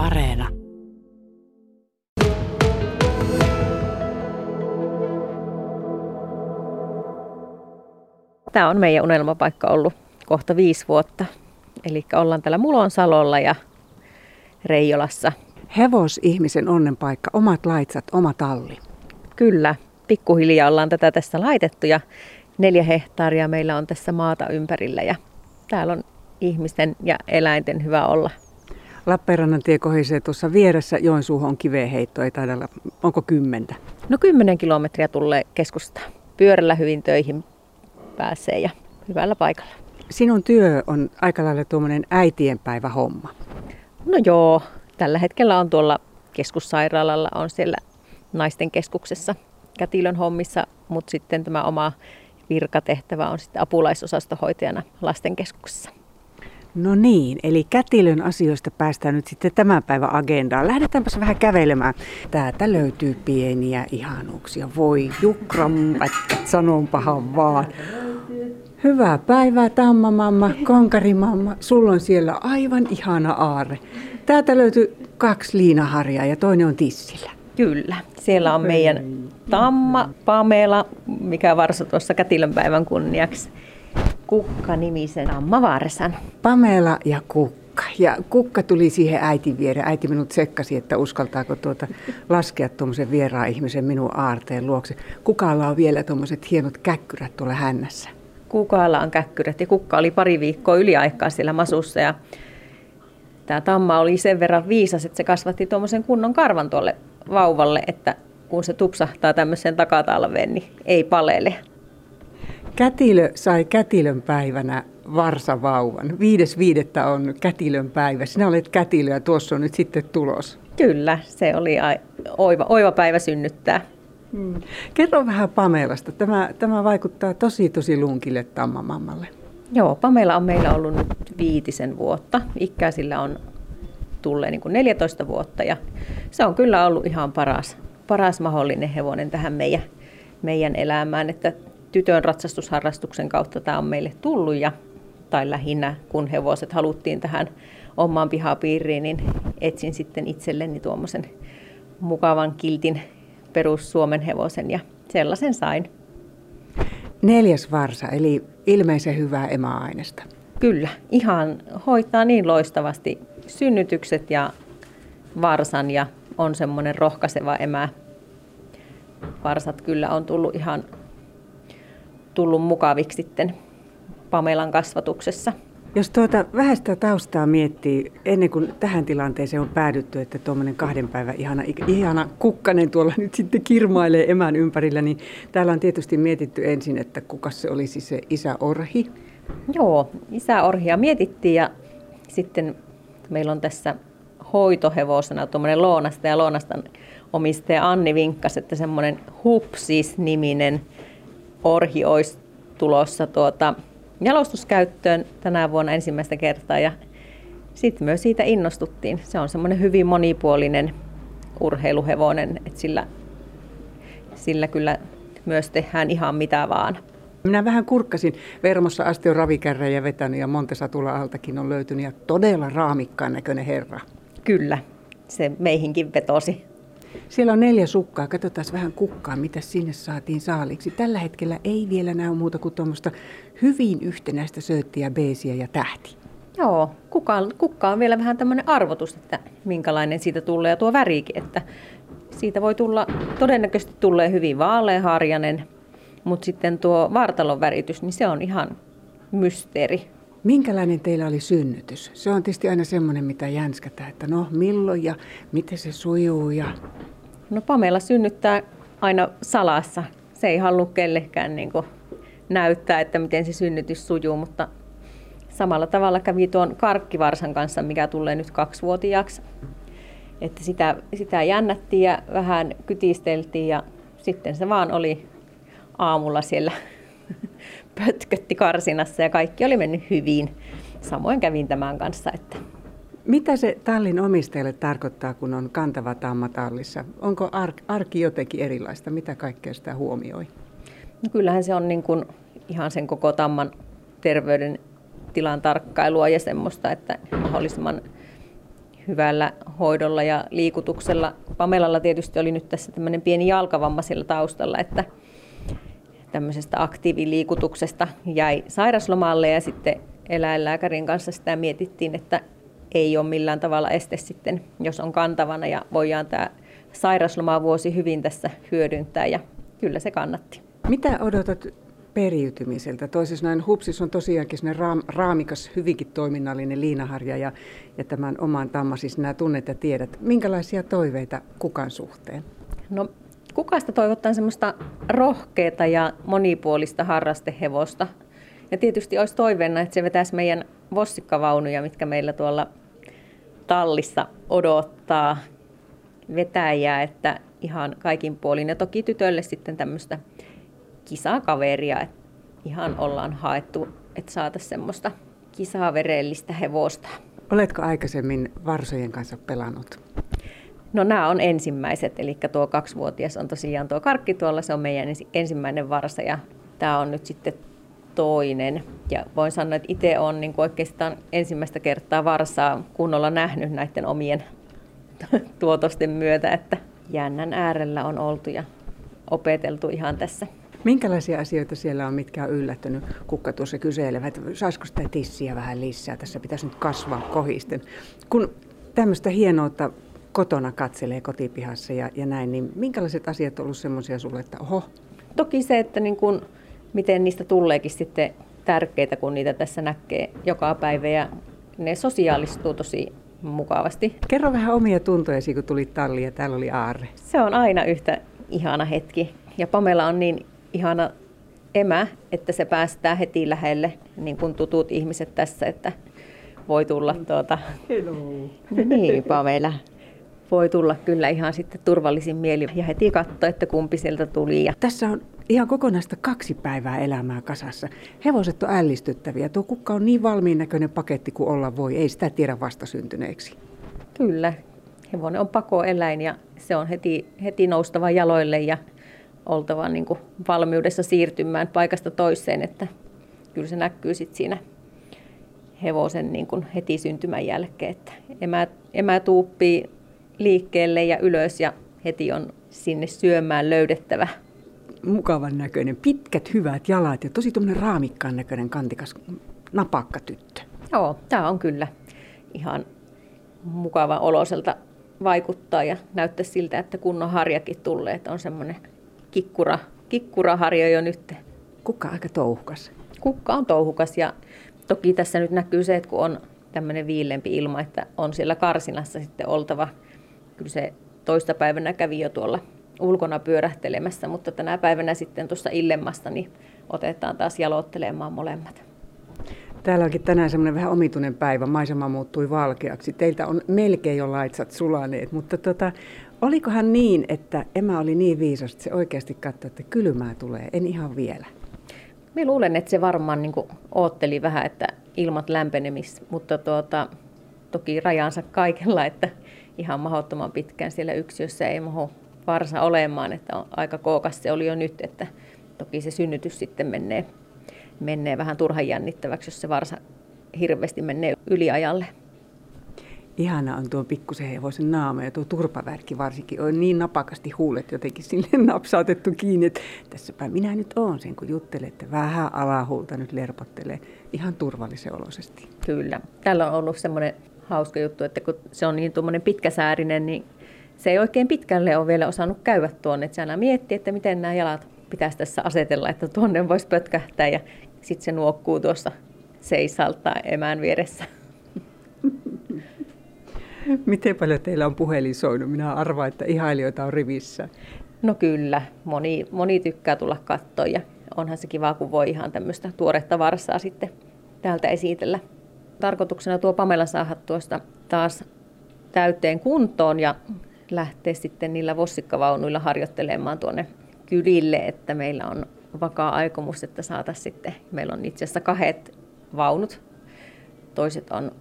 Areena. Tämä on meidän unelmapaikka ollut kohta viisi vuotta. Eli ollaan täällä Mulonsalolla ja Reijolassa. Hevosihmisen onnenpaikka, omat laitsat, oma talli. Kyllä, pikkuhiljaa ollaan tätä tässä laitettu ja neljä hehtaaria meillä on tässä maata ympärillä ja täällä on ihmisten ja eläinten hyvä olla. Lappeenrannan tie kohisee tuossa vieressä Joensuuhon kiveenheitto, ei taida olla, onko kymmentä? No kymmenen kilometriä tulee keskustaa. Pyörällä hyvin töihin pääsee ja hyvällä paikalla. Sinun työ on aika lailla tuommoinen äitienpäivä homma. No joo, tällä hetkellä on tuolla keskussairaalalla, on siellä naisten keskuksessa kätilön hommissa, mutta sitten tämä oma virkatehtävä on sitten apulaisosastohoitajana lastenkeskuksessa. No niin, eli kätilön asioista päästään nyt sitten tämän päivän agendaan. Lähdetäänpäs vähän kävelemään. Täältä löytyy pieniä ihanuuksia. Voi jukram, sanonpahan vaan. Hyvää päivää, tammamamma, konkarimamma. Sulla on siellä aivan ihana aare. Täältä löytyy kaksi liinaharjaa ja toinen on tissillä. Kyllä, siellä on meidän Tamma, Pamela, mikä varsa tuossa kätilönpäivän kunniaksi. Kukka-nimisen Tamma Varsan. Pamela ja Kukka. Ja Kukka tuli siihen äitin viereen. Äiti minut tsekkasi, että uskaltaako tuota laskea tuommoisen vieraan ihmisen minun aarteen luokse. Kukalla on vielä tuommoiset hienot käkkyrät tuolla hännässä. Kukalla on käkkyrät ja Kukka oli pari viikkoa yliaikaa siellä masussa ja tämä tamma oli sen verran viisas, että se kasvatti tuommoisen kunnon karvan tuolle vauvalle, että kun se tupsahtaa tämmöiseen takatalveen, niin ei palele. Kätilö sai kätilön päivänä varsavauvan. Viides viidettä on kätilön päivä. Sinä olet kätilö ja tuossa on nyt sitten tulos. Kyllä, se oli oiva, oiva päivä synnyttää. Hmm. Kerro vähän Pamelasta. Tämä, tämä vaikuttaa tosi tosi lunkille tammamammalle. Joo, Pamela on meillä ollut nyt viitisen vuotta. Ikää sillä on tulee niin kuin 14 vuotta ja se on kyllä ollut ihan paras, paras mahdollinen hevonen tähän meidän, meidän elämään, että tytön ratsastusharrastuksen kautta tämä on meille tullut ja tai lähinnä kun hevoset haluttiin tähän omaan pihapiiriin, niin etsin sitten itselleni tuommoisen mukavan kiltin perus Suomen hevosen ja sellaisen sain. Neljäs varsa, eli ilmeisen hyvää emäaineesta. Kyllä, ihan hoitaa niin loistavasti synnytykset ja varsan ja on semmoinen rohkaiseva emä. Varsat kyllä on tullut ihan tullut mukaviksi sitten Pamelan kasvatuksessa. Jos tuota vähäistä taustaa miettii, ennen kuin tähän tilanteeseen on päädytty, että tuommoinen kahden päivän ihana, ihana kukkanen tuolla nyt sitten kirmailee emän ympärillä, niin täällä on tietysti mietitty ensin, että kuka se olisi se isä Orhi. Joo, isä Orhia mietittiin ja sitten meillä on tässä hoitohevosena tuommoinen Loonasta ja Loonastan omistaja Anni vinkkasi, että semmoinen Hupsis-niminen orhi olisi tulossa tuota jalostuskäyttöön tänä vuonna ensimmäistä kertaa ja sitten myös siitä innostuttiin. Se on semmoinen hyvin monipuolinen urheiluhevonen, että sillä, sillä kyllä myös tehdään ihan mitä vaan. Minä vähän kurkkasin. Vermossa asti on ravikärrejä vetänyt ja Montesatula altakin on löytynyt ja todella raamikkaan näköinen herra. Kyllä, se meihinkin vetosi. Siellä on neljä sukkaa. Katsotaan vähän kukkaa, mitä sinne saatiin saaliksi. Tällä hetkellä ei vielä näy muuta kuin tuommoista hyvin yhtenäistä sööttiä, beesiä ja tähti. Joo, kukka, kukka on vielä vähän tämmöinen arvotus, että minkälainen siitä tulee ja tuo värikin, että siitä voi tulla, todennäköisesti tulee hyvin vaaleaharjanen, mutta sitten tuo vartalon väritys, niin se on ihan mysteeri. Minkälainen teillä oli synnytys? Se on tietysti aina semmoinen, mitä jänskätään, että no milloin ja miten se sujuu. Ja... No Pamela synnyttää aina salassa. Se ei halua kellekään niin näyttää, että miten se synnytys sujuu, mutta samalla tavalla kävi tuon karkkivarsan kanssa, mikä tulee nyt kaksivuotiaaksi. Että sitä, sitä jännättiin ja vähän kytisteltiin ja sitten se vaan oli aamulla siellä pötkötti karsinassa ja kaikki oli mennyt hyvin. Samoin kävin tämän kanssa. Että mitä se tallin omistajalle tarkoittaa, kun on kantava tamma tallissa? Onko arki jotenkin erilaista? Mitä kaikkea sitä huomioi? No kyllähän se on niin kuin ihan sen koko tamman terveyden tilan tarkkailua ja semmoista, että mahdollisimman hyvällä hoidolla ja liikutuksella. Pamelalla tietysti oli nyt tässä tämmöinen pieni jalkavamma sillä taustalla, että tämmöisestä aktiiviliikutuksesta jäi sairaslomalle ja sitten eläinlääkärin kanssa sitä mietittiin, että ei ole millään tavalla este sitten, jos on kantavana ja voidaan tämä sairaslomavuosi hyvin tässä hyödyntää ja kyllä se kannatti. Mitä odotat periytymiseltä? Toisin näin hupsis on tosiaankin raam, raamikas, hyvinkin toiminnallinen liinaharja ja, ja tämän oman tammasis siis nämä tunnet ja tiedät. Minkälaisia toiveita kukan suhteen? No kukasta toivottaa semmoista rohkeata ja monipuolista harrastehevosta. Ja tietysti olisi toiveena, että se vetäisi meidän vossikkavaunuja, mitkä meillä tuolla tallissa odottaa vetäjää, että ihan kaikin puolin. Ja toki tytölle sitten tämmöistä kisakaveria, että ihan ollaan haettu, että saataisiin semmoista kisaverellistä hevosta. Oletko aikaisemmin varsojen kanssa pelannut? No nämä on ensimmäiset, eli tuo kaksivuotias on tosiaan tuo karkki tuolla, se on meidän ensimmäinen varsa ja tämä on nyt sitten toinen. Ja voin sanoa, että itse olen niin oikeastaan ensimmäistä kertaa varsaa kunnolla nähnyt näiden omien tuotosten myötä, että jännän äärellä on oltu ja opeteltu ihan tässä. Minkälaisia asioita siellä on, mitkä on yllättänyt? Kukka tuossa kyselevät, saisiko sitä tissiä vähän lisää, tässä pitäisi nyt kasvaa kohisten. Kun tämmöistä hienoutta kotona katselee kotipihassa ja, ja näin, niin minkälaiset asiat on ollut semmoisia sulle, että oho? Toki se, että niin kun, miten niistä tuleekin sitten tärkeitä, kun niitä tässä näkee joka päivä ja ne sosiaalistuu tosi mukavasti. Kerro vähän omia tuntojasi, kun tulit talliin ja täällä oli Aarre. Se on aina yhtä ihana hetki. Ja Pamela on niin ihana emä, että se päästää heti lähelle, niin kuin tutut ihmiset tässä, että voi tulla tuota... Hello. Niin, Pamela. Voi tulla kyllä ihan sitten turvallisin mieli ja heti katsoa, että kumpi sieltä tuli. Ja... Tässä on ihan kokonaista kaksi päivää elämää kasassa. Hevoset on ällistyttäviä. Tuo kukka on niin valmiin näköinen paketti kuin olla voi. Ei sitä tiedä vastasyntyneeksi. Kyllä. Hevonen on pakoeläin ja se on heti, heti noustava jaloille ja oltava niin kuin valmiudessa siirtymään paikasta toiseen, että kyllä se näkyy sitten siinä hevosen niin kuin heti syntymän jälkeen, että emä, emä tuuppii liikkeelle ja ylös ja heti on sinne syömään löydettävä. Mukavan näköinen, pitkät hyvät jalat ja tosi tuommoinen raamikkaan näköinen kantikas napakka tyttö. Joo, tämä on kyllä ihan mukava oloselta vaikuttaa ja näyttää siltä, että kunnon harjakin tulee, että on semmoinen kikkura, kikkuraharjo jo nyt. Kukka aika touhukas. Kukka on touhukas ja toki tässä nyt näkyy se, että kun on tämmöinen viilempi ilma, että on siellä karsinassa sitten oltava. Kyllä se toista päivänä kävi jo tuolla ulkona pyörähtelemässä, mutta tänä päivänä sitten tuossa illemmasta niin otetaan taas jalottelemaan molemmat. Täällä onkin tänään semmoinen vähän omituinen päivä. Maisema muuttui valkeaksi. Teiltä on melkein jo laitsat sulaneet, mutta tota, olikohan niin, että emä oli niin viisas, että se oikeasti katsoi, että kylmää tulee, en ihan vielä. Minä luulen, että se varmaan niin ootteli vähän, että ilmat lämpenemis, mutta tuota, toki rajansa kaikella, että ihan mahdottoman pitkään siellä yksiössä ei mahu varsa olemaan, että on aika kookas se oli jo nyt, että toki se synnytys sitten menee menee vähän turhan jännittäväksi, jos se varsa hirveästi menee yliajalle. Ihana on tuo pikkusen hevosen naama ja tuo turpavärki varsinkin on niin napakasti huulet jotenkin sille napsautettu kiinni, että tässäpä minä nyt oon sen, kun juttelette vähän alahuulta nyt lerpottelee ihan turvallisen oloisesti. Kyllä. Täällä on ollut semmoinen hauska juttu, että kun se on niin tuommoinen pitkäsäärinen, niin se ei oikein pitkälle ole vielä osannut käydä tuonne. Että se aina miettii, että miten nämä jalat pitäisi tässä asetella, että tuonne voisi pötkähtää ja sitten se nuokkuu tuossa seisaltaa emään vieressä. Miten paljon teillä on puhelin soinut? Minä arvaan, että ihailijoita on rivissä. No kyllä, moni, moni tykkää tulla katsoa ja onhan se kiva, kun voi ihan tämmöistä tuoretta varsaa sitten täältä esitellä. Tarkoituksena tuo Pamela saada tuosta taas täyteen kuntoon ja lähteä sitten niillä vossikkavaunuilla harjoittelemaan tuonne kylille, että meillä on vakaa aikomus, että saataisiin sitten, meillä on itse asiassa kahdet vaunut. Toiset on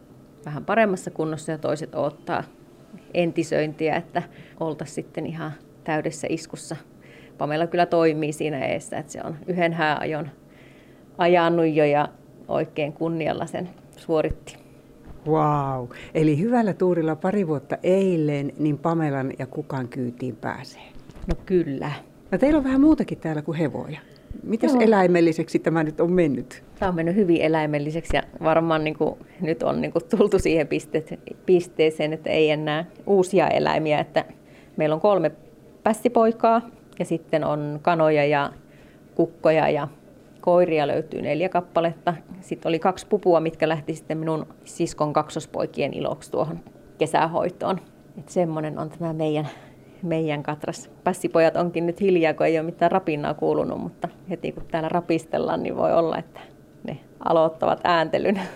vähän paremmassa kunnossa ja toiset ottaa entisöintiä, että oltaisiin sitten ihan täydessä iskussa. Pamela kyllä toimii siinä eessä, että se on yhden hääajon ajanut jo ja oikein kunnialla sen suoritti. Wow. Eli hyvällä tuurilla pari vuotta eilen, niin Pamelan ja kukaan kyytiin pääsee. No kyllä. No teillä on vähän muutakin täällä kuin hevoja. Mites Joo. eläimelliseksi tämä nyt on mennyt? Tämä on mennyt hyvin eläimelliseksi ja varmaan niin kuin, nyt on niin kuin, tultu siihen piste- pisteeseen, että ei enää uusia eläimiä. Että meillä on kolme pässipoikaa ja sitten on kanoja ja kukkoja ja koiria löytyy neljä kappaletta. Sitten oli kaksi pupua, mitkä lähti sitten minun siskon kaksospoikien iloksi tuohon kesähoitoon. Että semmoinen on tämä meidän, meidän katras. Pässipojat onkin nyt hiljaa, kun ei ole mitään rapinnaa kuulunut, mutta heti kun täällä rapistellaan, niin voi olla, että ne aloittavat ääntelyn.